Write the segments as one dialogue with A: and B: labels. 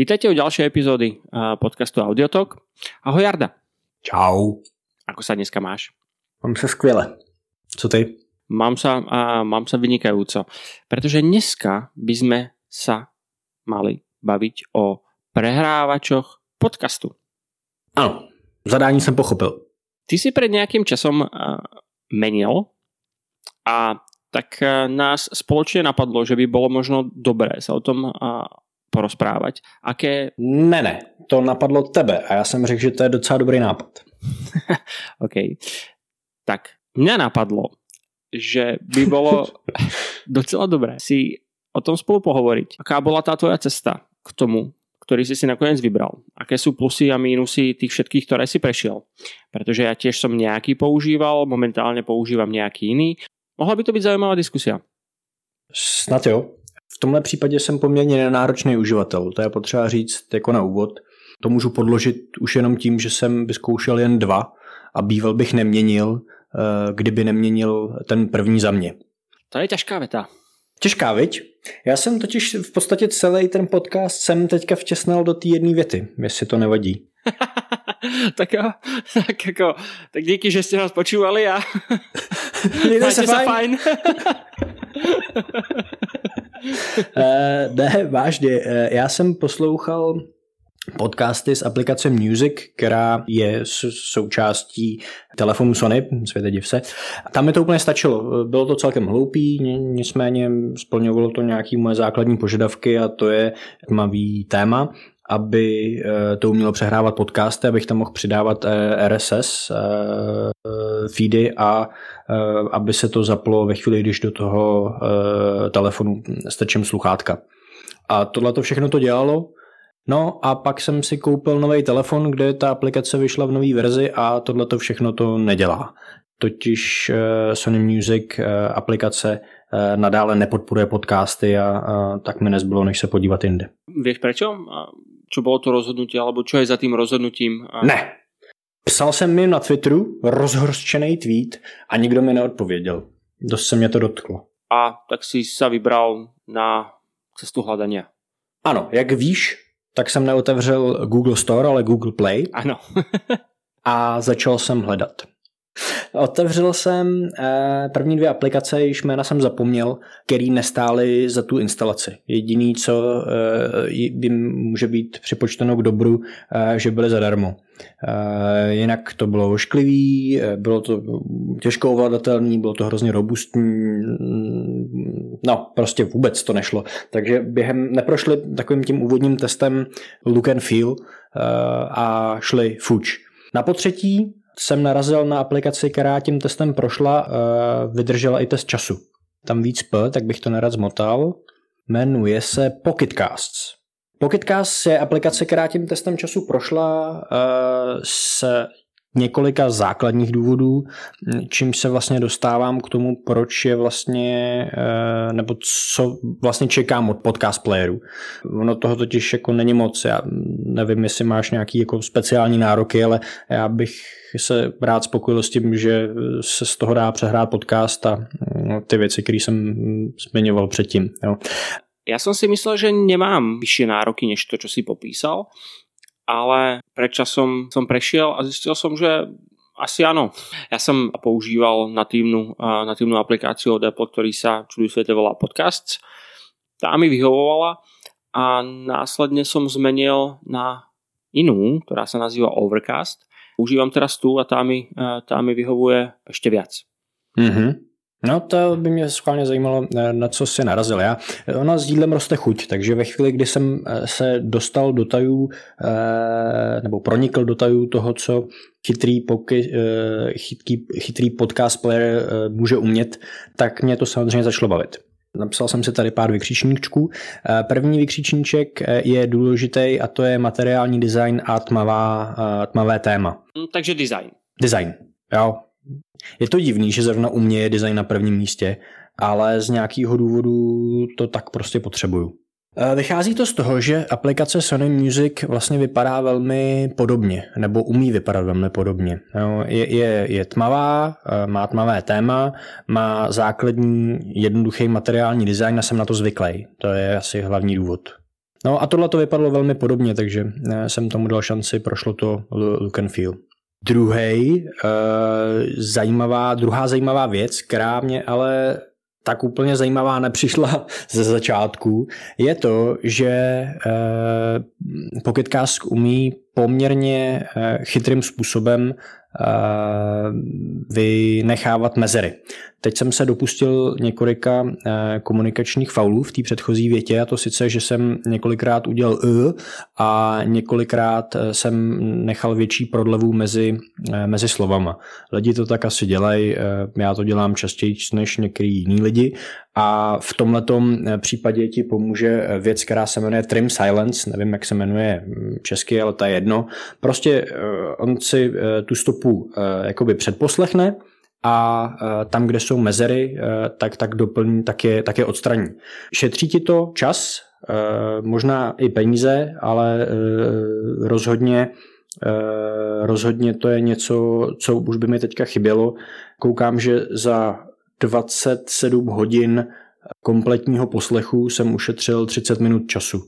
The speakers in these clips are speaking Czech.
A: Vítajte u ďalšej epizódy podcastu Audiotok. Ahoj Jarda.
B: Čau.
A: Ako sa dneska máš?
B: Mám sa skvěle. Co ty?
A: Mám sa, a mám sa vynikajúco. Pretože dneska by sme sa mali baviť o prehrávačoch podcastu.
B: Ano, zadání jsem pochopil.
A: Ty si pred nejakým časom menil a tak nás spoločne napadlo, že by bolo možno dobré sa o tom porozprávať. Aké...
B: Ne, ne, to napadlo tebe a já jsem řekl, že to je docela dobrý nápad.
A: OK. Tak, mňa napadlo, že by bolo docela dobré si o tom spolu pohovoriť. Aká bola tá tvoja cesta k tomu, ktorý si si nakoniec vybral? Aké sú plusy a mínusy tých všetkých, ktoré si prešiel? Pretože ja tiež som nejaký používal, momentálne používam nejaký iný. Mohla by to být zajímavá diskusia.
B: Snad jo. V tomhle případě jsem poměrně nenáročný uživatel, to je potřeba říct jako na úvod. To můžu podložit už jenom tím, že jsem vyzkoušel jen dva a býval bych neměnil, eh, kdyby neměnil ten první za mě.
A: To je těžká věta.
B: Těžká, viď? Já jsem totiž v podstatě celý ten podcast jsem teďka vtěsnal do té jedné věty, jestli to nevadí.
A: tak jo, tak jako, tak díky, že jste nás počúvali a
B: Mějte se fajn. fajn. uh, ne, vážně, uh, já jsem poslouchal podcasty z aplikace Music, která je součástí telefonu Sony, světe div se. Tam mi to úplně stačilo. Bylo to celkem hloupý, nicméně splňovalo to nějaký moje základní požadavky a to je tmavý téma aby eh, to umělo přehrávat podcasty, abych tam mohl přidávat eh, RSS eh, feedy a aby se to zaplo ve chvíli, když do toho telefonu strčím sluchátka. A tohle to všechno to dělalo. No a pak jsem si koupil nový telefon, kde ta aplikace vyšla v nové verzi a tohle to všechno to nedělá. Totiž Sony Music aplikace nadále nepodporuje podcasty a, a tak mi nezbylo, než se podívat jinde.
A: Víš proč? Čo bolo to rozhodnutie, alebo čo je za tým rozhodnutím?
B: Ne. Psal jsem mi na Twitteru rozhorčený tweet a nikdo mi neodpověděl. Dost se mě to dotklo.
A: A tak si sa vybral na cestu hľadania.
B: Ano, jak víš, tak jsem neotevřel Google Store, ale Google Play.
A: Ano.
B: a začal jsem hledat. Otevřel jsem eh, první dvě aplikace, již jména jsem zapomněl, který nestály za tu instalaci. Jediný, co eh, by může být připočteno k dobru, eh, že byly zadarmo. Jinak to bylo ošklivý, bylo to těžko ovladatelný, bylo to hrozně robustní, no prostě vůbec to nešlo. Takže během neprošli takovým tím úvodním testem look and feel a šli fuč. Na potřetí jsem narazil na aplikaci, která tím testem prošla, uh, vydržela i test času. Tam víc P, tak bych to nerad zmotal. Jmenuje se Pocketcasts. Pocketcasts je aplikace, která tím testem času prošla uh, s několika základních důvodů, čím se vlastně dostávám k tomu, proč je vlastně, eh, nebo co vlastně čekám od podcast playerů. Ono toho totiž jako není moc, já nevím, jestli máš nějaký jako speciální nároky, ale já bych se rád spokojil s tím, že se z toho dá přehrát podcast a no, ty věci, které jsem zmiňoval předtím. Jo.
A: Já jsem si myslel, že nemám vyšší nároky, než to, co si popísal, ale pred časom som prešiel a zistil som, že asi áno. Ja som používal natívnu, natívnu aplikáciu od Apple, ktorý sa čudu svete volá Podcasts. Tá mi vyhovovala a následne som zmenil na inú, ktorá sa nazýva Overcast. Užívam teraz tu a tá mi, tá mi vyhovuje ešte viac.
B: Mm-hmm. No to by mě schválně zajímalo, eh, na co si narazil. Já, ona s jídlem roste chuť, takže ve chvíli, kdy jsem eh, se dostal do tajů, eh, nebo pronikl do tajů toho, co chytrý, poky, chytrý, chytrý podcast player může umět, tak mě to samozřejmě začalo bavit. Napsal jsem si tady pár vykřičníčků. První vykřičníček je důležitý a to je materiální design a tmavá, tmavé téma.
A: Mm, takže design.
B: Design, jo. Je to divný, že zrovna u mě je design na prvním místě, ale z nějakého důvodu to tak prostě potřebuju. E, vychází to z toho, že aplikace Sony Music vlastně vypadá velmi podobně, nebo umí vypadat velmi podobně. Je, je, je tmavá, e, má tmavé téma, má základní jednoduchý materiální design a jsem na to zvyklý. To je asi hlavní důvod. No a tohle to vypadalo velmi podobně, takže jsem tomu dal šanci, prošlo to look and feel. Druhý, zajímavá, druhá zajímavá věc, která mě ale tak úplně zajímavá nepřišla ze začátku, je to, že Pocketcast umí poměrně chytrým způsobem vynechávat mezery. Teď jsem se dopustil několika eh, komunikačních faulů v té předchozí větě a to sice, že jsem několikrát udělal e a několikrát eh, jsem nechal větší prodlevu mezi, eh, mezi slovama. Lidi to tak asi dělají, já to dělám častěji než některý jiný lidi a v tomhletom případě ti pomůže věc, která se jmenuje Trim Silence, nevím, jak se jmenuje hm, česky, ale to je jedno. Prostě on si tu stopu jakoby předposlechne, a e, tam, kde jsou mezery, e, tak, tak doplní, tak je, tak je odstraní. Šetří ti to čas, e, možná i peníze, ale rozhodně rozhodně to je něco, co už by mi teďka chybělo. Koukám, že za 27 hodin kompletního poslechu jsem ušetřil 30 minut času.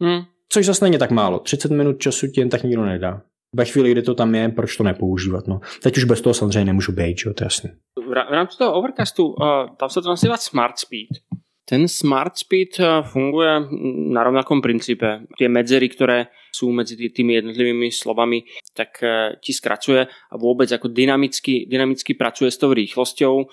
B: Hmm. Což zase není tak málo. 30 minut času ti jen tak nikdo nedá ve chvíli, kdy to tam je, proč to nepoužívat. No. Teď už bez toho samozřejmě nemůžu být, čo? to je jasný.
A: V rámci toho Overcastu, uh, tam se to nazývá Smart Speed. Ten Smart Speed uh, funguje na rovnakom princípe. Tie medzery, ktoré sú medzi tými jednotlivými slovami, tak uh, ti skracuje a vôbec ako dynamicky, dynamicky pracuje s tou rýchlosťou.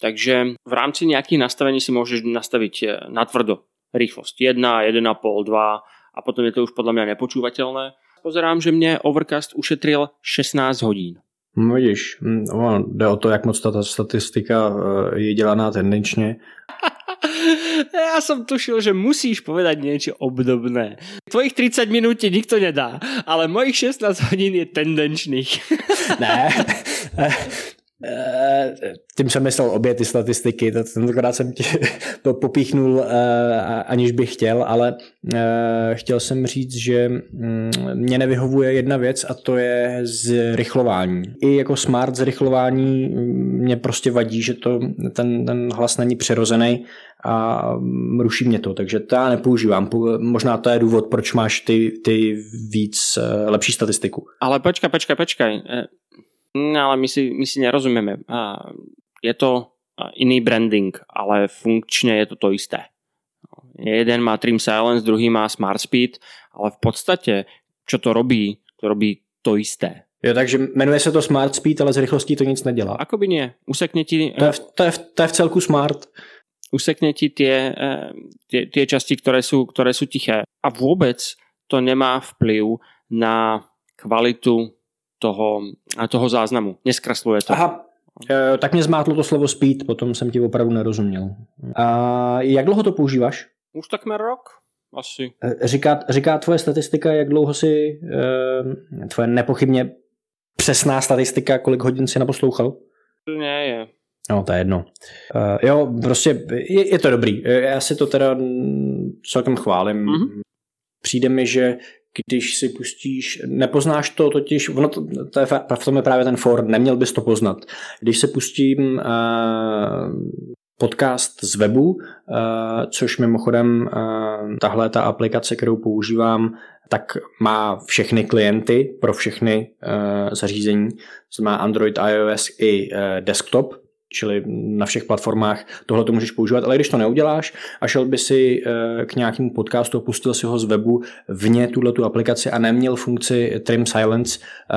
A: Takže v rámci nejakých nastavení si môžeš nastaviť uh, natvrdo rýchlosť 1, 1,5, 2 a potom je to už podľa mňa nepočúvateľné pozerám, že mě Overcast ušetril 16 hodin.
B: No vidíš, no, jde o to, jak moc ta statistika eh, je dělaná tendenčně.
A: Já jsem tušil, že musíš povedať něco obdobné. Tvojich 30 minut ti nikto nedá, ale mojich 16 hodin je tendenčných.
B: ne, tím jsem myslel obě ty statistiky, to tentokrát jsem ti to popíchnul, eh, aniž bych chtěl, ale eh, chtěl jsem říct, že mm, mě nevyhovuje jedna věc a to je zrychlování. I jako smart zrychlování mm, mě prostě vadí, že to, ten, ten hlas není přirozený a mm, ruší mě to, takže to já nepoužívám. Možná to je důvod, proč máš ty, ty víc lepší statistiku.
A: Ale počkaj, počkaj, počkaj. No, ale my si, my si nerozumieme. Je to iný branding, ale funkčne je to to isté. Jeden má Trim Silence, druhý má Smart Speed, ale v podstate, čo to robí, to robí to isté.
B: Jo, takže jmenuje se to Smart Speed, ale z rychlostí to nic nedělá.
A: Akoby nie. Usekne ti...
B: To je, v, to je, v, to je v celku smart.
A: Usekne ti tie, eh, tie, tie časti, ktoré sú, ktoré sú tiché. A vôbec to nemá vplyv na kvalitu toho, toho záznamu. Neskresluje to.
B: Aha, e, tak mě zmátlo to slovo speed, potom jsem ti opravdu nerozuměl. A jak dlouho to používáš?
A: Už takmer rok, asi.
B: E, říká, říká tvoje statistika, jak dlouho si, e, tvoje nepochybně přesná statistika, kolik hodin si naposlouchal?
A: Ne, je.
B: No, to je jedno. Uh, jo, prostě je, je to dobrý. Já si to teda celkem chválím. Mm-hmm. Přijde mi, že když si pustíš, nepoznáš to totiž, ono to, to je, v tom je právě ten for, neměl bys to poznat. Když se pustím uh, podcast z webu, uh, což mimochodem uh, tahle ta aplikace, kterou používám, tak má všechny klienty pro všechny uh, zařízení, to má Android, iOS i uh, desktop, čili na všech platformách tohle to můžeš používat, ale když to neuděláš a šel by si eh, k nějakému podcastu, pustil si ho z webu vně tuhle tu aplikaci a neměl funkci Trim Silence, eh,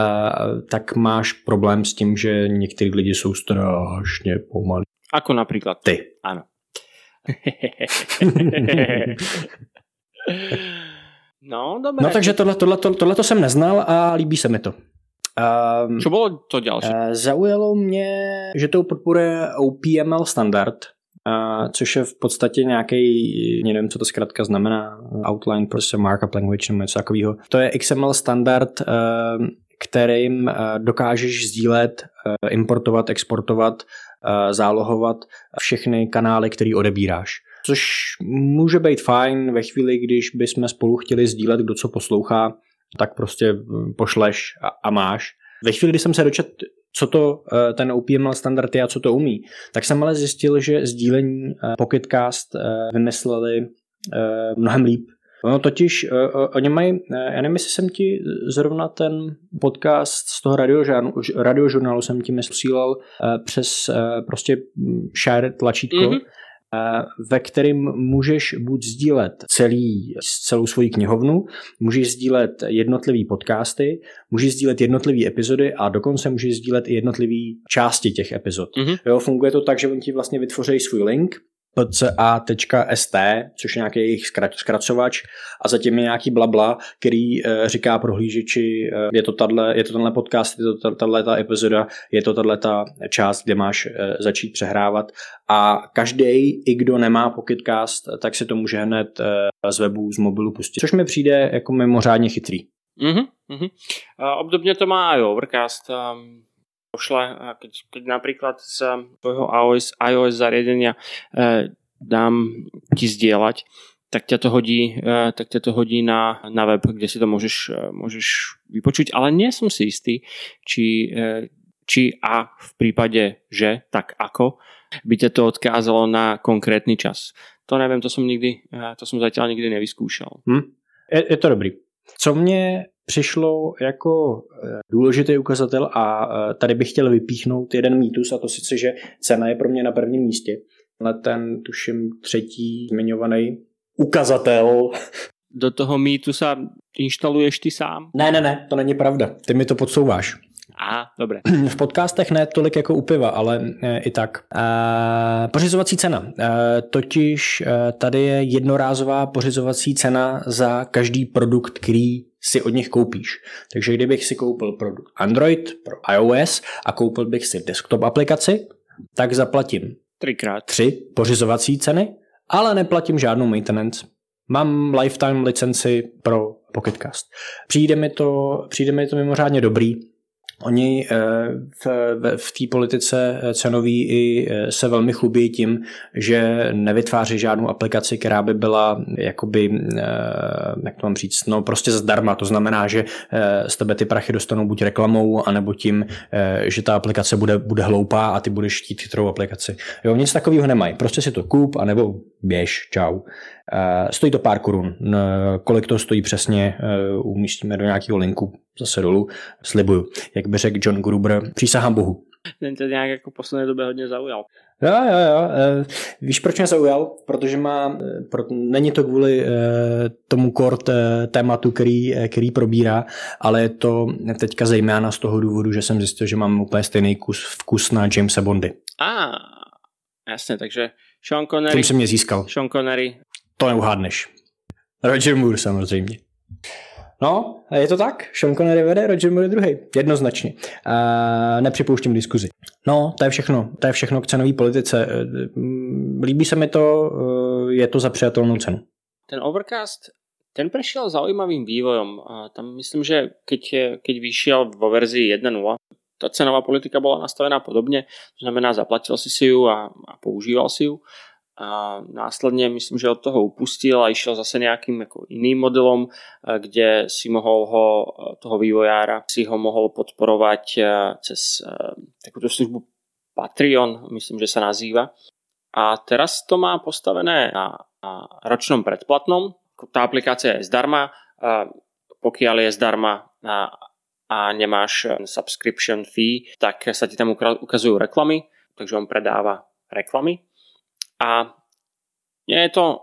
B: tak máš problém s tím, že některý lidi jsou strašně pomalí.
A: Ako například?
B: Ty.
A: Ano. no, dobré.
B: No takže tohle, tohle, tohle, tohle to jsem neznal a líbí se mi to.
A: Um, Co bylo to další? Uh,
B: zaujalo mě, že to podporuje OPML standard, uh, což je v podstatě nějaký, nevím, co to zkrátka znamená, Outline Processor Markup Language nebo něco takového. To je XML standard, uh, kterým uh, dokážeš sdílet, importovat, exportovat, zálohovat všechny kanály, který odebíráš. Což může být fajn ve chvíli, když bychom spolu chtěli sdílet, kdo co poslouchá, tak prostě mm, pošleš a, a máš. Ve chvíli, kdy jsem se dočet, co to eh, ten OPML standard je a co to umí, tak jsem ale zjistil, že sdílení eh, Pocketcast eh, vymysleli mnohem líp. No totiž oni mají, já nevím, jestli jsem ti zrovna ten podcast z toho radiožurnálu, radiožurnálu jsem ti uh, přes prostě share tlačítko, mm-hmm ve kterým můžeš buď sdílet celý, celou svoji knihovnu, můžeš sdílet jednotlivý podcasty, můžeš sdílet jednotlivé epizody a dokonce můžeš sdílet i jednotlivé části těch epizod. Mm-hmm. Jo, funguje to tak, že oni ti vlastně vytvoří svůj link, pca.st, což je nějaký jejich zkracovač a zatím je nějaký blabla, který uh, říká prohlížeči, uh, je to tadle, je to tenhle podcast, je to tahle ta epizoda, je to tahle ta část, kde máš uh, začít přehrávat a každý, i kdo nemá Pocketcast, tak si to může hned z webu, z mobilu pustit, což mi přijde jako mimořádně chytrý.
A: Mm-hmm, obdobně to má i Overcast. Um pošle, keď, keď napríklad z tvojho iOS, iOS zariadenia e, dám ti zdieľať, tak ťa to hodí, e, tak ťa to hodí na, na web, kde si to môžeš, e, môžeš vypočuť, ale nie som si istý, či, e, či a v prípade, že, tak ako, by ťa to odkázalo na konkrétny čas. To neviem, to som nikdy, e, to som zatiaľ nikdy nevyskúšal.
B: Hm? Je, je to dobrý. Co mě přišlo jako eh, důležitý ukazatel a eh, tady bych chtěl vypíchnout jeden mýtus a to sice, že cena je pro mě na prvním místě. Ale ten, tuším, třetí zmiňovaný ukazatel.
A: Do toho mýtusa inštaluješ ty sám?
B: Ne, ne, ne, to není pravda. Ty mi to podsouváš.
A: Aha, dobré.
B: V podcastech ne tolik jako u piva, ale e, i tak. E, pořizovací cena. E, totiž e, tady je jednorázová pořizovací cena za každý produkt, který si od nich koupíš. Takže kdybych si koupil produkt Android pro iOS a koupil bych si desktop aplikaci, tak zaplatím
A: třikrát
B: tři pořizovací ceny, ale neplatím žádnou maintenance. Mám lifetime licenci pro Pocketcast. Přijde mi to, přijde mi to mimořádně dobrý, Oni eh, v, v té politice eh, cenový i eh, se velmi chlubí tím, že nevytváří žádnou aplikaci, která by byla jakoby, jak to mám říct, no prostě zdarma. To znamená, že z tebe ty prachy dostanou buď reklamou, anebo tím, že ta aplikace bude, bude hloupá a ty budeš chtít chytrou aplikaci. Jo, nic takového nemají. Prostě si to kup, anebo běž, čau. Stojí to pár korun. Kolik to stojí přesně, umístíme do nějakého linku zase dolů, slibuju. Jak by řekl John Gruber, přísahám Bohu.
A: Ten to nějak jako poslední době hodně zaujal.
B: Jo, jo, jo. E, víš, proč mě zaujal? Protože má, e, pro, není to kvůli e, tomu kort tématu, který, který probírá, ale je to teďka zejména z toho důvodu, že jsem zjistil, že mám úplně stejný kus, vkus na Jamesa Bondy.
A: A, ah, jasně, takže Sean Connery.
B: Tím se mě získal.
A: Sean Connery.
B: To neuhádneš. Roger Moore samozřejmě. No, je to tak. Sean Connery vede, Roger Moore druhý. Jednoznačně. Uh, nepřipouštím diskuzi. No, to je všechno. To je všechno k cenové politice. Líbí se mi to, je to za přijatelnou cenu.
A: Ten Overcast, ten prešiel zaujímavým vývojom. A tam myslím, že keď, keď vyšiel vo verzii 1.0, ta cenová politika bola nastavená podobně, to znamená zaplatil si si ju a, a používal si ju a následně myslím, že od toho upustil a išel zase nějakým jako iným modelom, eh, kde si mohol ho, eh, toho vývojára, si ho mohol podporovat eh, cez takovou službu Patreon, myslím, že se nazýva. A teraz to má postavené na, na ročnom predplatnom. Tá aplikácia je zdarma, pokiaľ je zdarma a, a nemáš subscription fee, tak sa ti tam ukazujú reklamy, takže on predáva reklamy a nie je to,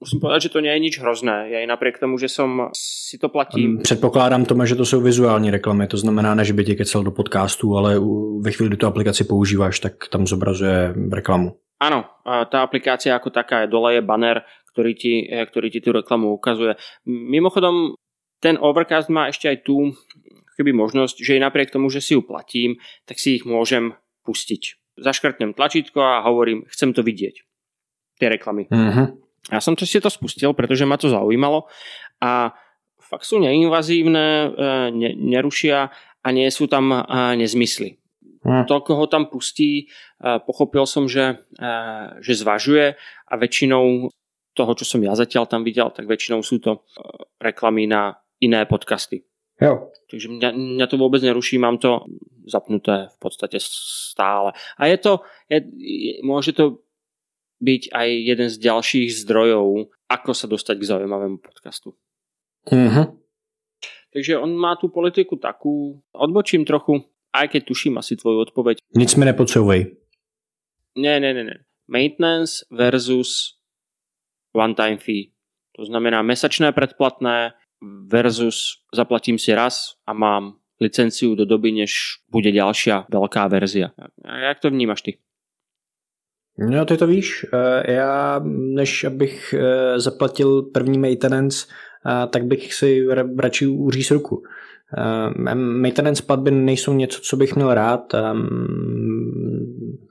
A: musím povedať, že to nie je nič hrozné. Já i napriek tomu, že som si to platím.
B: Předpokládám to, že to jsou vizuální reklamy, to znamená, ne, že by tě kecel do podcastu, ale ve chvíli, kdy tu aplikaci používáš, tak tam zobrazuje reklamu.
A: Áno, tá aplikácia ako taká je, dole je banner, ktorý ti, e, ktorý ti tú reklamu ukazuje. Mimochodom, ten Overcast má ešte aj tú keby možnosť, že i napriek tomu, že si ju platím, tak si ich môžem pustiť. Zaškrtnem tlačítko a hovorím, chcem to vidieť tie reklamy. Mm-hmm. Ja som si to spustil, pretože ma to zaujímalo a fakt sú neinvazívne, e, ne, nerušia a nie sú tam e, nezmysly. Mm. Toľko ho tam pustí, e, pochopil som, že, že zvažuje a väčšinou toho, čo som ja zatiaľ tam videl, tak väčšinou sú to reklamy na iné podcasty.
B: Jo.
A: Takže mňa, mňa to vôbec neruší, mám to zapnuté v podstate stále. A je to, je, môže to byť aj jeden z ďalších zdrojov, ako sa dostať k zaujímavému podcastu.
B: Mm-hmm.
A: Takže on má tu politiku takú, odbočím trochu, aj keď tuším asi tvoju odpoveď.
B: Nic mi nepodsouvej.
A: Ne, ne, ne, ne. Maintenance versus one time fee. To znamená mesačné predplatné versus zaplatím si raz a mám licenciu do doby, než bude ďalšia veľká verzia. Jak to vnímaš ty?
B: No ty to víš, eh, já než abych eh, zaplatil první maintenance, eh, tak bych si radši uříz ruku. Maintenance platby nejsou něco, co bych měl rád.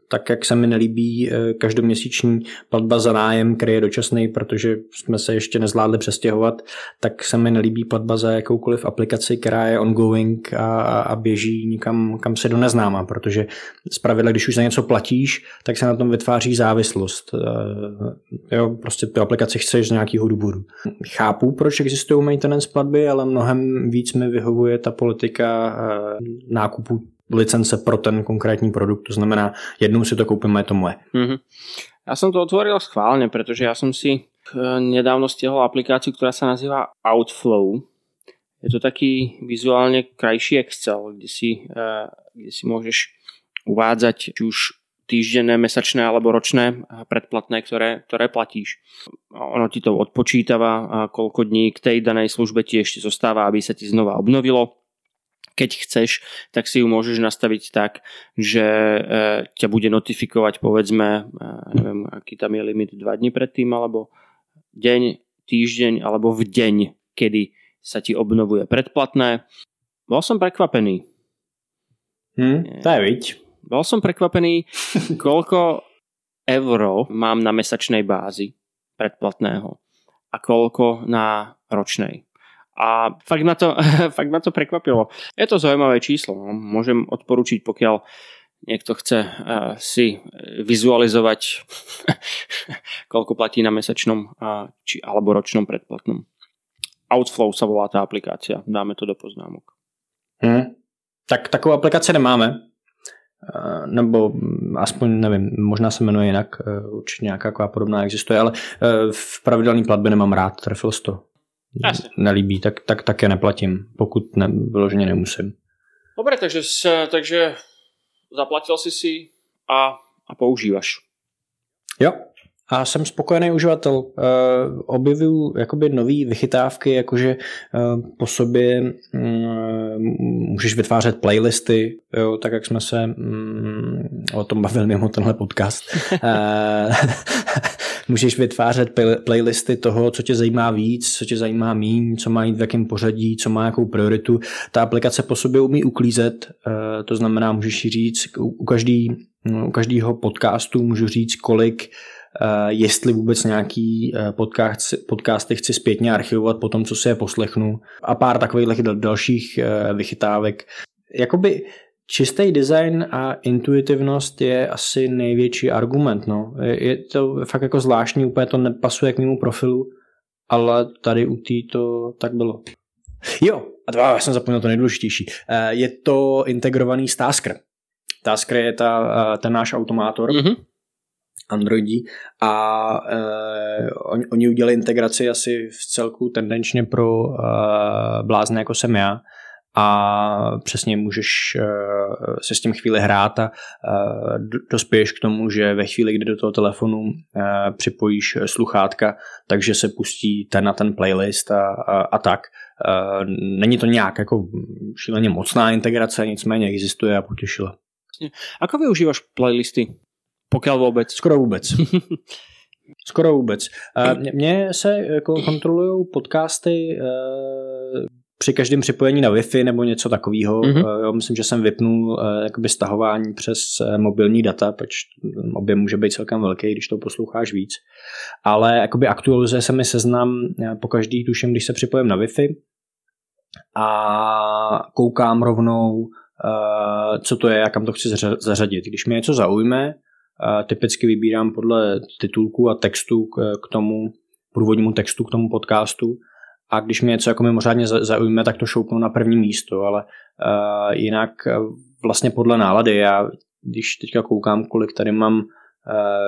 B: Tak jak se mi nelíbí každoměsíční platba za nájem, který je dočasný, protože jsme se ještě nezvládli přestěhovat, tak se mi nelíbí platba za jakoukoliv aplikaci, která je ongoing a, a běží nikam, kam se do neznáma, protože zpravidla, když už za něco platíš, tak se na tom vytváří závislost. Jo, prostě tu aplikaci chceš z nějakého důvodu. Chápu, proč existují maintenance platby, ale mnohem víc mi vyhovuje vyhovuje ta politika eh, nákupu licence pro ten konkrétní produkt. To znamená, jednou si to koupíme, je to moje.
A: Mm-hmm. Já jsem to otvoril schválně, protože já jsem si eh, nedávno stiahol aplikáciu, ktorá sa nazýva Outflow. Je to taký vizuálne krajší Excel, kde si, eh, kde si môžeš uvádzať či už týždenné, mesačné alebo ročné predplatné, ktoré, ktoré platíš. Ono ti to odpočítava, koľko dní k tej danej službe ti ešte zostáva, aby sa ti znova obnovilo. Keď chceš, tak si ju môžeš nastaviť tak, že e, ťa bude notifikovať povedzme, e, neviem, aký tam je limit 2 dní predtým, alebo deň, týždeň, alebo v deň, kedy sa ti obnovuje predplatné. Bol som prekvapený.
B: Hmm, to je viď.
A: Bol som prekvapený, koľko euro mám na mesačnej bázi predplatného a koľko na ročnej. A fakt ma to, fakt ma to prekvapilo. Je to zaujímavé číslo. No. Môžem odporučiť, pokiaľ niekto chce uh, si vizualizovať, koľko platí na mesačnom uh, či, alebo ročnom predplatnom. Outflow sa volá tá aplikácia. Dáme to do poznámok.
B: Hmm. Tak takovou aplikaci nemáme. Eh, nebo aspoň nevím, možná se jmenuje jinak, určitě nějaká podobná existuje, ale v pravidelné platbě nemám rád, trefil to.
A: Jasne.
B: Nelíbí, tak, tak, tak je neplatím, pokud ne, vyloženě nemusím.
A: Dobre, takže, takže zaplatil si si a, a používáš.
B: Jo, a jsem spokojený uživatel. Uh, objevuju jakoby nové vychytávky, jakože uh, po sobě um, můžeš vytvářet playlisty, jo, tak jak jsme se um, o tom bavili mimo tenhle podcast. uh, můžeš vytvářet playlisty toho, co tě zajímá víc, co tě zajímá míň, co má jít v jakém pořadí, co má jakou prioritu. Ta aplikace po sobě umí uklízet, uh, to znamená, můžeš říct u, každý, u každého podcastu můžu říct, kolik Eh, jestli vůbec nějaký eh, podcast, podcasty chci zpětně archivovat po tom, co si je poslechnu a pár takových dalších eh, vychytávek. Jakoby čistý design a intuitivnost je asi největší argument. No. Je to fakt jako zvláštní, úplně to nepasuje k mému profilu, ale tady u tý to tak bylo. Jo, a dva, já jsem zapomněl to nejdůležitější. Je to integrovaný s Tasker. Tasker je ta, ten náš automátor, mm-hmm Androidí a uh, oni, oni udělali integraci asi v celku tendenčně pro uh, blázny jako jsem já a přesně můžeš uh, se s tím chvíli hrát a uh, dospěješ k tomu, že ve chvíli, kdy do toho telefonu uh, připojíš sluchátka, takže se pustí ten na ten playlist a, a, a tak. Není to nějak jako šíleně mocná integrace, nicméně existuje a potěšila.
A: Ako využíváš playlisty? Pokiaľ vôbec.
B: Skoro vůbec. Skoro vůbec. Mně se jako kontrolují podcasty eh, při každém připojení na Wi-Fi nebo něco takového. Mm-hmm. Myslím, že jsem vypnul eh, jakoby stahování přes mobilní data, protože objem může být celkem velký, když to posloucháš víc. Ale jakoby aktualizuje se mi seznam po každý, tuším, když se připojím na Wi-Fi a koukám rovnou, co to je a kam to chci zařadit. Když mě něco zaujme, typicky vybírám podle titulku a textu k tomu průvodnímu textu k tomu podcastu a když mě něco jako mimořádně zaujme, tak to šoupnu na první místo, ale uh, jinak vlastně podle nálady. Já když teďka koukám, kolik tady mám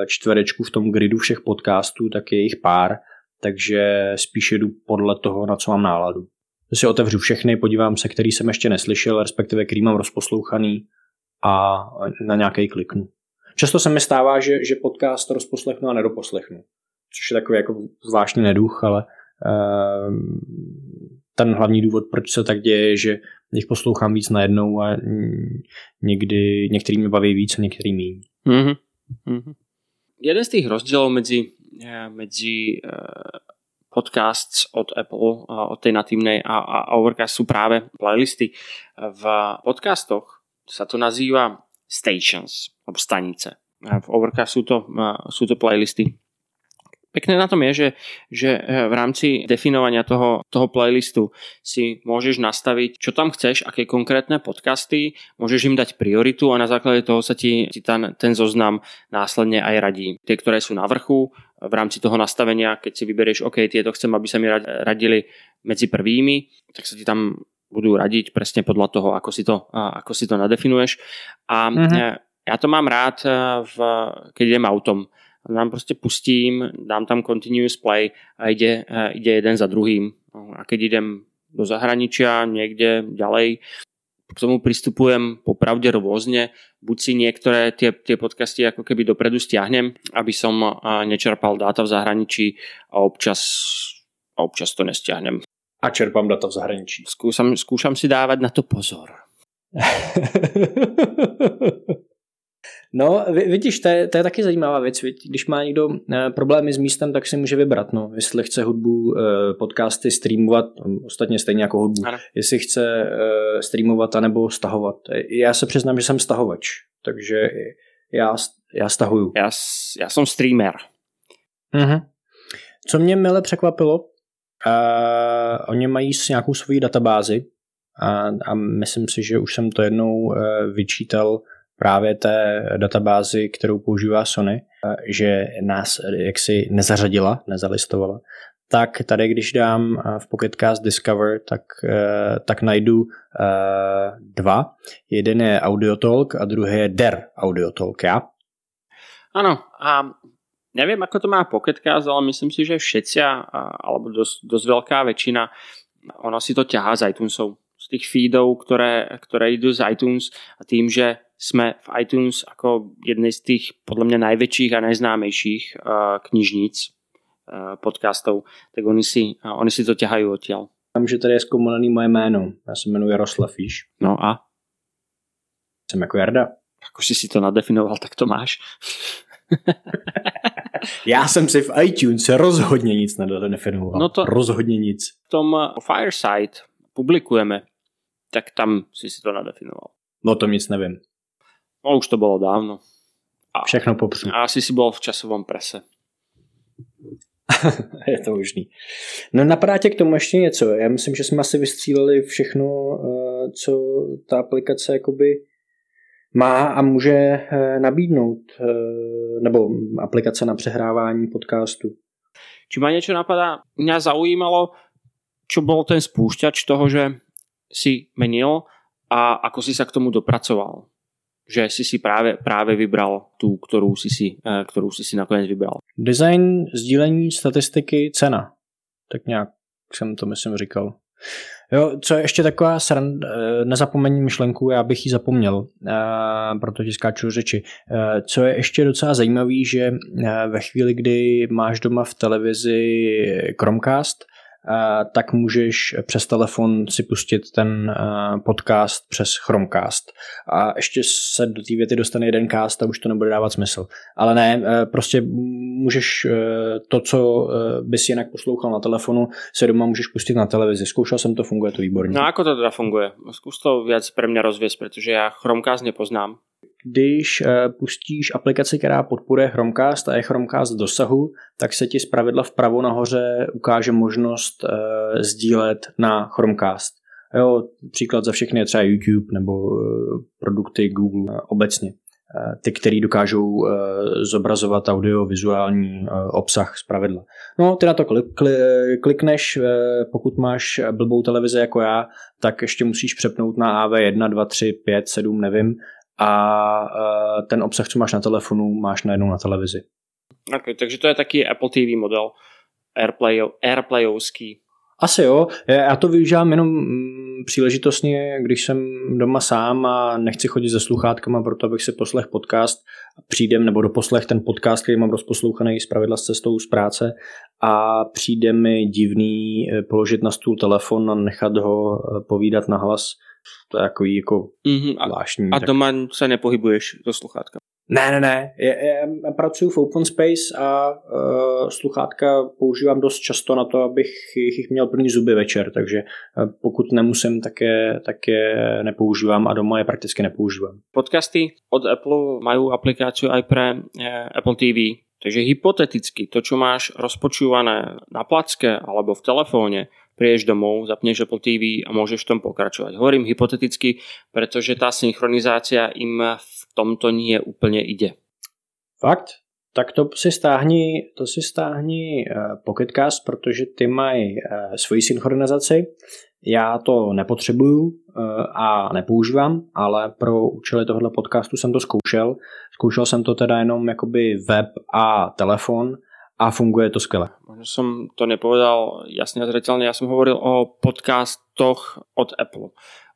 B: čtverečku v tom gridu všech podcastů, tak je jich pár, takže spíš jdu podle toho, na co mám náladu. Si otevřu všechny, podívám se, který jsem ještě neslyšel, respektive který mám rozposlouchaný a na nějaký kliknu. Často se mi stává, že, že podcast rozposlechnu a nedoposlechnu, což je takový jako zvláštní neduch, ale uh, ten hlavní důvod, proč se tak děje, je, že jich poslouchám víc najednou a někdy některý mě baví víc a některý méně. Mm-hmm.
A: Mm-hmm. Jeden z těch rozdílů mezi, eh, mezi uh, podcasts od Apple, od tej natívnej a, a Overcast sú práve playlisty. V podcastoch sa to nazýva stations, alebo stanice. V Overcast sú to, sú to playlisty. Pekné na tom je, že, že e, v rámci definovania toho, toho playlistu si môžeš nastaviť, čo tam chceš, aké konkrétne podcasty, môžeš im dať prioritu a na základe toho sa ti, ti ten, ten zoznam následne aj radí. Tie, ktoré sú na vrchu, v rámci toho nastavenia, keď si vyberieš, OK, tieto chcem, aby sa mi radili medzi prvými, tak sa ti tam budú radiť presne podľa toho, ako si to, ako si to nadefinuješ. A mm-hmm. ja to mám rád, e, v, keď idem autom tam prostě pustím, dám tam continuous play a ide, ide jeden za druhým. A keď idem do zahraničia, niekde ďalej, k tomu pristupujem popravde rôzne. Buď si niektoré tie, tie podcasty ako keby dopredu stiahnem, aby som nečerpal dáta v zahraničí a občas, a občas to nestiahnem.
B: A čerpám data v zahraničí.
A: Skúšam, skúšam si dávať na to pozor.
B: No, vidíš, to je, to je taky zajímavá věc. Když má někdo eh, problémy s místem, tak si může vybrat. No. Jestli chce hudbu, eh, podcasty streamovat, ostatně stejně jako hudbu, ano. jestli chce eh, streamovat anebo stahovat. Já se přiznám, že jsem stahovač, takže já, já stahuju.
A: Já, já jsem streamer.
B: Mhm. Co mě mile překvapilo, uh, oni mají nějakou svoji databázi a, a myslím si, že už jsem to jednou uh, vyčítal právě té databázi, kterou používá Sony, že nás jaksi nezařadila, nezalistovala, tak tady, když dám v Pocketcast Discover, tak, tak najdu dva. Jeden je Audiotalk a druhý je Der Audiotalk, ja?
A: Ano, a nevím, ako to má Pocketcast, ale myslím si, že všetci, alebo dosť, dosť veľká väčšina, ona si to ťahá z iTunesov, z tých feedov, ktoré, ktoré idú z iTunes a tým, že jsme v iTunes jako jednej z těch podle mě největších a nejznámějších uh, knižnic uh, podcastů, tak oni si, uh, oni si to ťahají odtiaľ.
B: Vím, že tady je zkomulený moje jméno. Já se jmenuji Jaroslav, víš?
A: No a?
B: Jsem jako Jarda.
A: Ako si si to nadefinoval, tak to máš.
B: Já jsem si v iTunes rozhodně nic nedefinoval. No to rozhodně nic.
A: V tom Fireside publikujeme, tak tam si si to nadefinoval.
B: No to nic nevím.
A: No už to bylo dávno.
B: A, Všechno popřu.
A: A asi si byl v časovém prese.
B: je to možný. No napadá tě k tomu ještě něco. Já myslím, že jsme asi vystříleli všechno, eh, co ta aplikace jakoby má a může eh, nabídnout. Eh, nebo aplikace na přehrávání podcastu.
A: Či ma niečo napadá? Mňa zaujímalo, čo bol ten spúšťač toho, že si menil a ako si sa k tomu dopracoval že si si právě, právě vybral tu, kterou si si, eh, kterou si si nakonec vybral.
B: Design, sdílení, statistiky, cena. Tak nějak jsem to myslím říkal. Jo, co je ještě taková srand, eh, myšlenku, já bych ji zapomněl, eh, protože skáču řeči. Co je ještě docela zajímavý, že ve chvíli, kdy máš doma v televizi Chromecast, tak můžeš přes telefon si pustit ten podcast přes Chromecast. A ještě se do té věty dostane jeden cast a už to nebude dávat smysl. Ale ne, e, prostě můžeš e, to, co e, bys jinak poslouchal na telefonu, se doma můžeš pustit na televizi. Zkoušel jsem to, funguje to výborně.
A: No ako to teda funguje? Zkus to víc pre mňa rozvěst, protože já Chromecast nepoznám
B: když eh, pustíš aplikaci, která podporuje Chromecast a je Chromecast v dosahu, tak se ti zpravidla vpravo nahoře ukáže možnost uh, sdílet na Chromecast. Jo, příklad za všechny je třeba YouTube nebo uh, produkty Google obecně. Ty, který dokážou zobrazovat audio-vizuální obsah z pravidla. No, ty na to klik, klikneš, pokud máš blbou televizi jako já, tak ještě musíš přepnout na AV1, 2, 3, 5, 7, nevím, a ten obsah, co máš na telefonu, máš najednou na televizi.
A: Okay, takže to je taký Apple TV model, Airplay, Airplayovský.
B: Asi jo, já to využívám jenom mm, příležitostně, když jsem doma sám a nechci chodit se sluchátkama, proto abych si poslech podcast a přijdem, nebo do poslech ten podcast, který mám rozposlouchaný z pravidla s cestou z práce a přijde mi divný eh, položit na stůl telefon a nechat ho eh, povídat na hlas. To je jako, jako mm-hmm.
A: zvláštní. A, a doma se nepohybuješ do sluchátka?
B: Ne, ne, ne. Já, já pracuji v open space a uh, sluchátka používám dost často na to, abych jich měl plný zuby večer, takže uh, pokud nemusím, tak je, tak je nepoužívám a doma je prakticky nepoužívám.
A: Podcasty od Apple mají aplikaci i pro uh, Apple TV, takže hypoteticky to, čo máš rozpočúvané na placke alebo v telefóne, priješ domov, zapneš Apple TV a môžeš v tom pokračovať. Hovorím hypoteticky, pretože tá synchronizácia im v tomto nie úplne ide.
B: Fakt? Tak to si stáhni, to si stáhni uh, Pocketcast, protože ty mají uh, svoji synchronizaci. Já to nepotřebuju uh, a nepoužívám, ale pro účely tohoto podcastu jsem to zkoušel. Zkoušel jsem to teda jenom jakoby web a telefon a funguje to skvěle.
A: Možno som to nepovedal jasne a zretelne, ja som hovoril o podcastoch od Apple.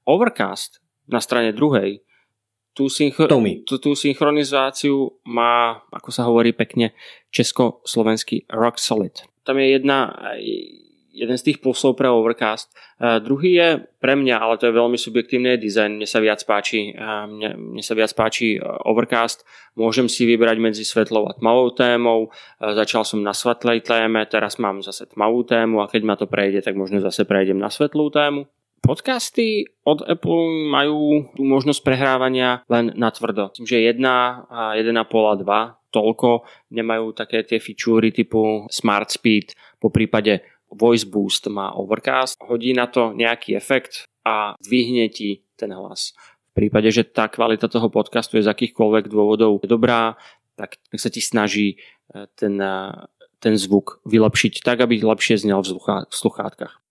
A: Overcast na strane druhej tú, synchro- tú, tú synchronizáciu má, ako sa hovorí pekne, česko-slovenský rock solid. Tam je jedna, jeden z tých plusov pre Overcast. Uh, druhý je pre mňa, ale to je veľmi subjektívny design, mne sa viac páči, uh, mne, mne sa viac páči uh, Overcast. Môžem si vybrať medzi svetlou a tmavou témou. Uh, začal som na svetlej téme, teraz mám zase tmavú tému a keď ma to prejde, tak možno zase prejdem na svetlú tému. Podcasty od Apple majú tú možnosť prehrávania len na tvrdo. Myslím, že 1, 1,5 a 2 toľko nemajú také tie fičúry typu Smart Speed, po prípade Voice Boost má Overcast, hodí na to nejaký efekt a vyhne ti ten hlas. V prípade, že tá kvalita toho podcastu je z akýchkoľvek dôvodov dobrá, tak sa ti snaží e, ten, e, ten zvuk vylepšiť tak, aby lepšie znel v, sluchátkach.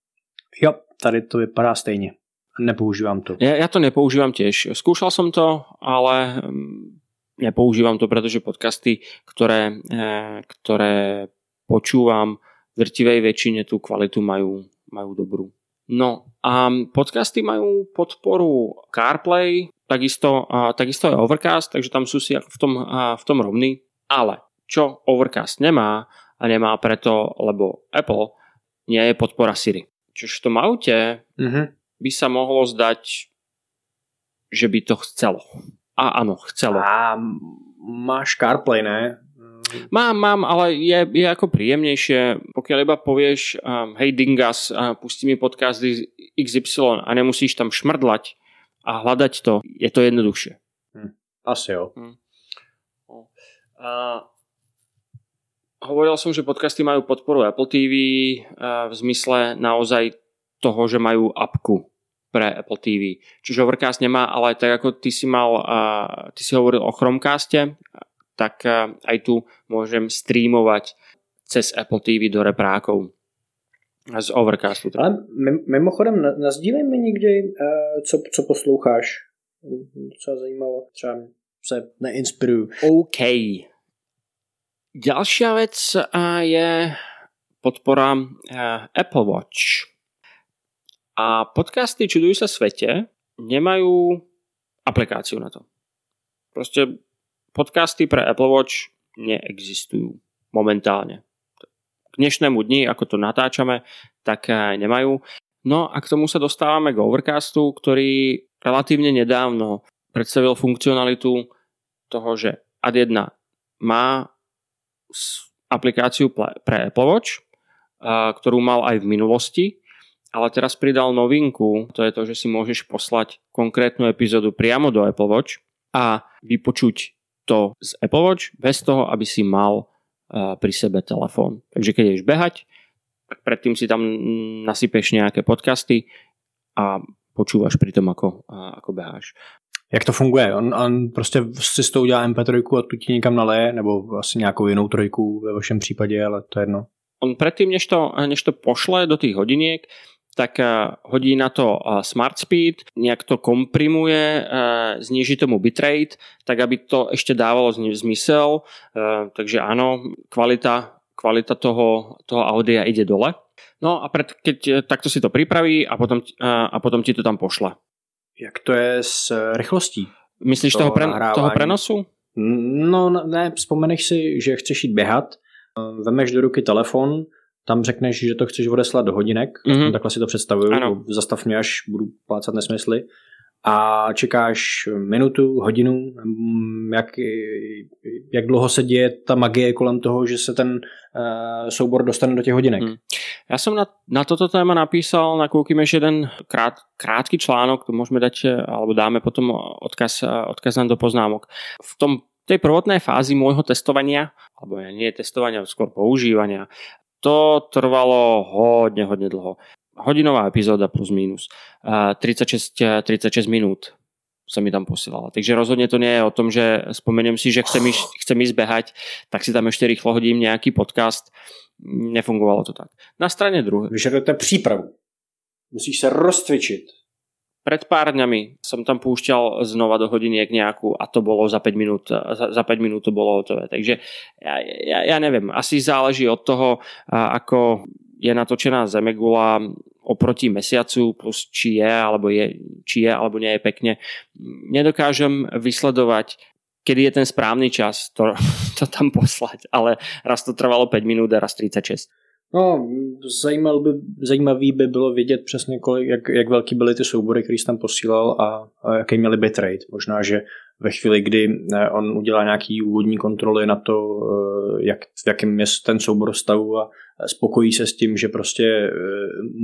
B: Jo, tady to vypadá stejně. Nepoužívám to.
A: Ja, ja to nepoužívam tiež. Skúšal som to, ale mm, nepoužívam to, pretože podcasty, ktoré, e, ktoré počúvam, v drtivej väčšine tú kvalitu majú, majú dobrú. No a podcasty majú podporu CarPlay, takisto, a, takisto aj Overcast, takže tam sú si v tom, a, v tom rovný. Ale čo Overcast nemá, a nemá preto, lebo Apple nie je podpora Siri. Čiže v tom aute mm-hmm. by sa mohlo zdať, že by to chcelo. A áno, chcelo.
B: A máš CarPlay, ne?
A: Mám, mám, ale je, je ako príjemnejšie, pokiaľ iba povieš um, hej Dingas, uh, pustí mi podcast XY a nemusíš tam šmrdlať a hľadať to, je to jednoduchšie.
B: Hm, asi jo. Hm.
A: Uh, hovoril som, že podcasty majú podporu Apple TV v zmysle naozaj toho, že majú apku pre Apple TV. Čiže Overcast nemá, ale tak ako ty si mal, ty si hovoril o Chromecaste, tak aj tu môžem streamovať cez Apple TV do reprákov z Overcastu.
B: Ale mimochodem, nazdílej mi někdy, co, co posloucháš. Co zajímalo, třeba se neinspiruju.
A: OK. Ďalšia vec je podpora Apple Watch. A podcasty Čudujú sa svete nemajú aplikáciu na to. Proste podcasty pre Apple Watch neexistujú momentálne. K dnešnému dni, ako to natáčame, tak nemajú. No a k tomu sa dostávame k Overcastu, ktorý relatívne nedávno predstavil funkcionalitu toho, že Ad1 má aplikáciu pre Apple Watch, ktorú mal aj v minulosti, ale teraz pridal novinku, to je to, že si môžeš poslať konkrétnu epizódu priamo do Apple Watch a vypočuť to z Apple Watch bez toho, aby si mal pri sebe telefón. Takže keď ideš behať, tak predtým si tam nasypeš nejaké podcasty a počúvaš pri tom, ako, ako beháš.
B: Jak to funguje? On, on prostě si s tou udělá MP3 a tu ti někam naleje, nebo asi nějakou jinou trojku ve vašem případě, ale to je jedno.
A: On predtým, než to, než to pošle do tých hodiniek, tak hodí na to smart speed, nejak to komprimuje, zníži tomu bitrate, tak aby to ešte dávalo zmysel. Takže áno, kvalita, kvalita toho, toho audia ide dole. No a pred, keď takto si to pripraví a potom, a potom ti to tam pošle.
B: Jak to je s rychlostí?
A: Myslíš toho, toho, pre, toho prenosu?
B: No ne, vzpomeneš si, že chceš jít běhat, vemeš do ruky telefon, tam řekneš, že to chceš odeslat do hodinek, mm-hmm. takhle si to představuju, ano. zastav mě, až budu plácat nesmysly, a čekáš minutu, hodinu, mm, jak, jak dlouho se děje ta magie kolem toho, že se ten uh, soubor dostane do těch hodinek. Hmm.
A: Já jsem na, na toto téma napísal na Koukimeš jeden krát, krátký článok, to můžeme dať, alebo dáme potom odkaz, odkaz do poznámok. V tom tej prvotnej fázi môjho testovania, alebo nie testovania, skôr používania, to trvalo hodne, hodne dlho. Hodinová epizóda plus minus. 36, 36 minút sa mi tam posielala. Takže rozhodne to nie je o tom, že spomeniem si, že chcem chcem ísť behať, tak si tam ešte rýchlo hodím nejaký podcast. Nefungovalo to tak. Na strane druhé.
B: Vyžadujete přípravu. Musíš sa rozcvičiť.
A: Pred pár dňami som tam púšťal znova do hodiniek nejakú a to bolo za 5 minút, za, za 5 minút to bolo hotové. Takže ja, ja, ja neviem, asi záleží od toho, ako je natočená Zemegula oproti mesiacu, plus či je, alebo je, či je, alebo nie je pekne. Nedokážem vysledovať, kedy je ten správny čas to, to tam poslať, ale raz to trvalo 5 minút a raz 36.
B: No, zajímal by, zajímavý by bylo vědět přesně, kolik, jak, jak velký byly ty soubory, který jsi tam posílal a, a jaký měli bitrate. Možná, že ve chvíli, kdy eh, on udělá nějaký úvodní kontroly na to, eh, jak, v jakém je ten soubor stavu a spokojí se s tím, že prostě eh,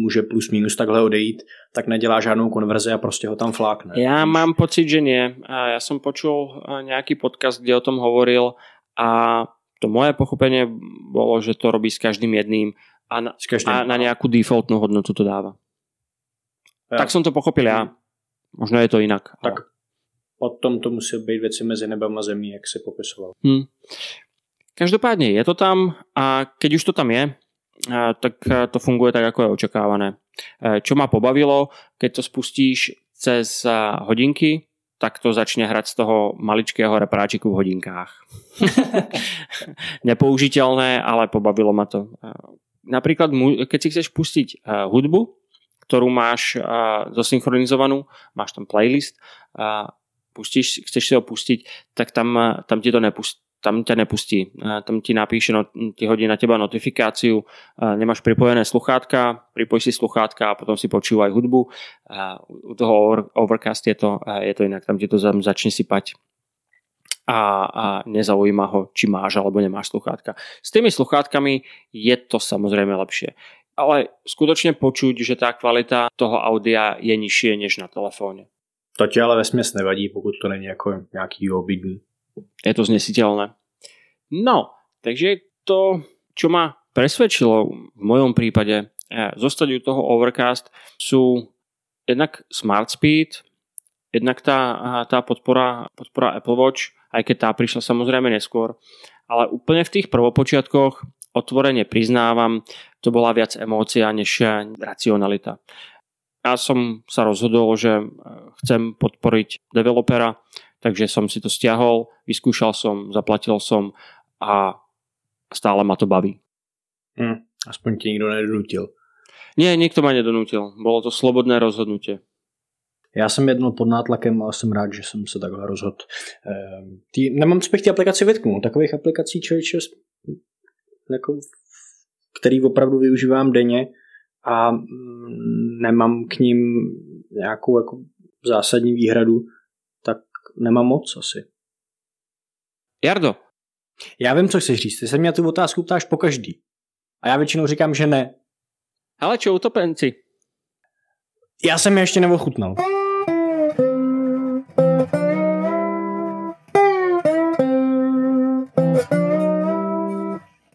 B: může plus minus takhle odejít, tak nedělá žádnou konverzi a prostě ho tam flákne.
A: Já mám pocit, že nie. Já jsem počul nějaký podcast, kde o tom hovoril a to moje pochopenie bolo, že to robí s každým jedným a na, každým, a na nejakú defaultnú hodnotu to dáva. Ja. Tak som to pochopil ja. Možno je to inak.
B: Tak ale... potom to musí být věci mezi nebem a zemí, jak si popisoval.
A: Hmm. Každopádne je to tam a keď už to tam je, tak to funguje tak, ako je očakávané. Čo ma pobavilo, keď to spustíš cez hodinky, tak to začne hrať z toho maličkého repráčiku v hodinkách. Nepoužiteľné, ale pobavilo ma to. Napríklad, keď si chceš pustiť eh, hudbu, ktorú máš eh, zosynchronizovanú, máš tam playlist, pustíš, chceš si ho pustiť, tak tam, eh, tam ti to nepustí tam ťa nepustí. Tam ti napíše, no, ti hodí na teba notifikáciu, nemáš pripojené sluchátka, pripoj si sluchátka a potom si počúvaj hudbu. U toho Overcast je to, je to inak, tam ti to začne sypať a, a nezaujíma ho, či máš alebo nemáš sluchátka. S tými sluchátkami je to samozrejme lepšie. Ale skutočne počuť, že tá kvalita toho audia je nižšie než na telefóne.
B: To ti ale vesměs nevadí, pokud to není jako nějaký obydný
A: je to znesiteľné. No, takže to, čo ma presvedčilo v mojom prípade eh, zostať u toho Overcast sú jednak Smart Speed, jednak tá, tá podpora, podpora Apple Watch, aj keď tá prišla samozrejme neskôr, ale úplne v tých prvopočiatkoch otvorene priznávam, to bola viac emócia než racionalita. Ja som sa rozhodol, že eh, chcem podporiť developera, takže som si to stiahol, vyskúšal som, zaplatil som a stále ma to baví.
B: Hmm, aspoň ti nikto nedonutil.
A: Nie, nikto ma nedonutil. Bolo to slobodné rozhodnutie.
B: Já jsem jednal pod nátlakem, ale jsem rád, že jsem se takhle rozhodl. Ehm, tý, nemám, co bych ty aplikaci vytknul. Takových aplikací člověče, jako, který opravdu využívám denně a mm, nemám k ním nějakou jako zásadní výhradu, nemám moc asi.
A: Jardo.
B: Já vím, co chceš říct. Ty se mě tu otázku ptáš po každý. A já většinou říkám, že ne.
A: Ale čo utopenci?
B: Já jsem je ještě neochutnal.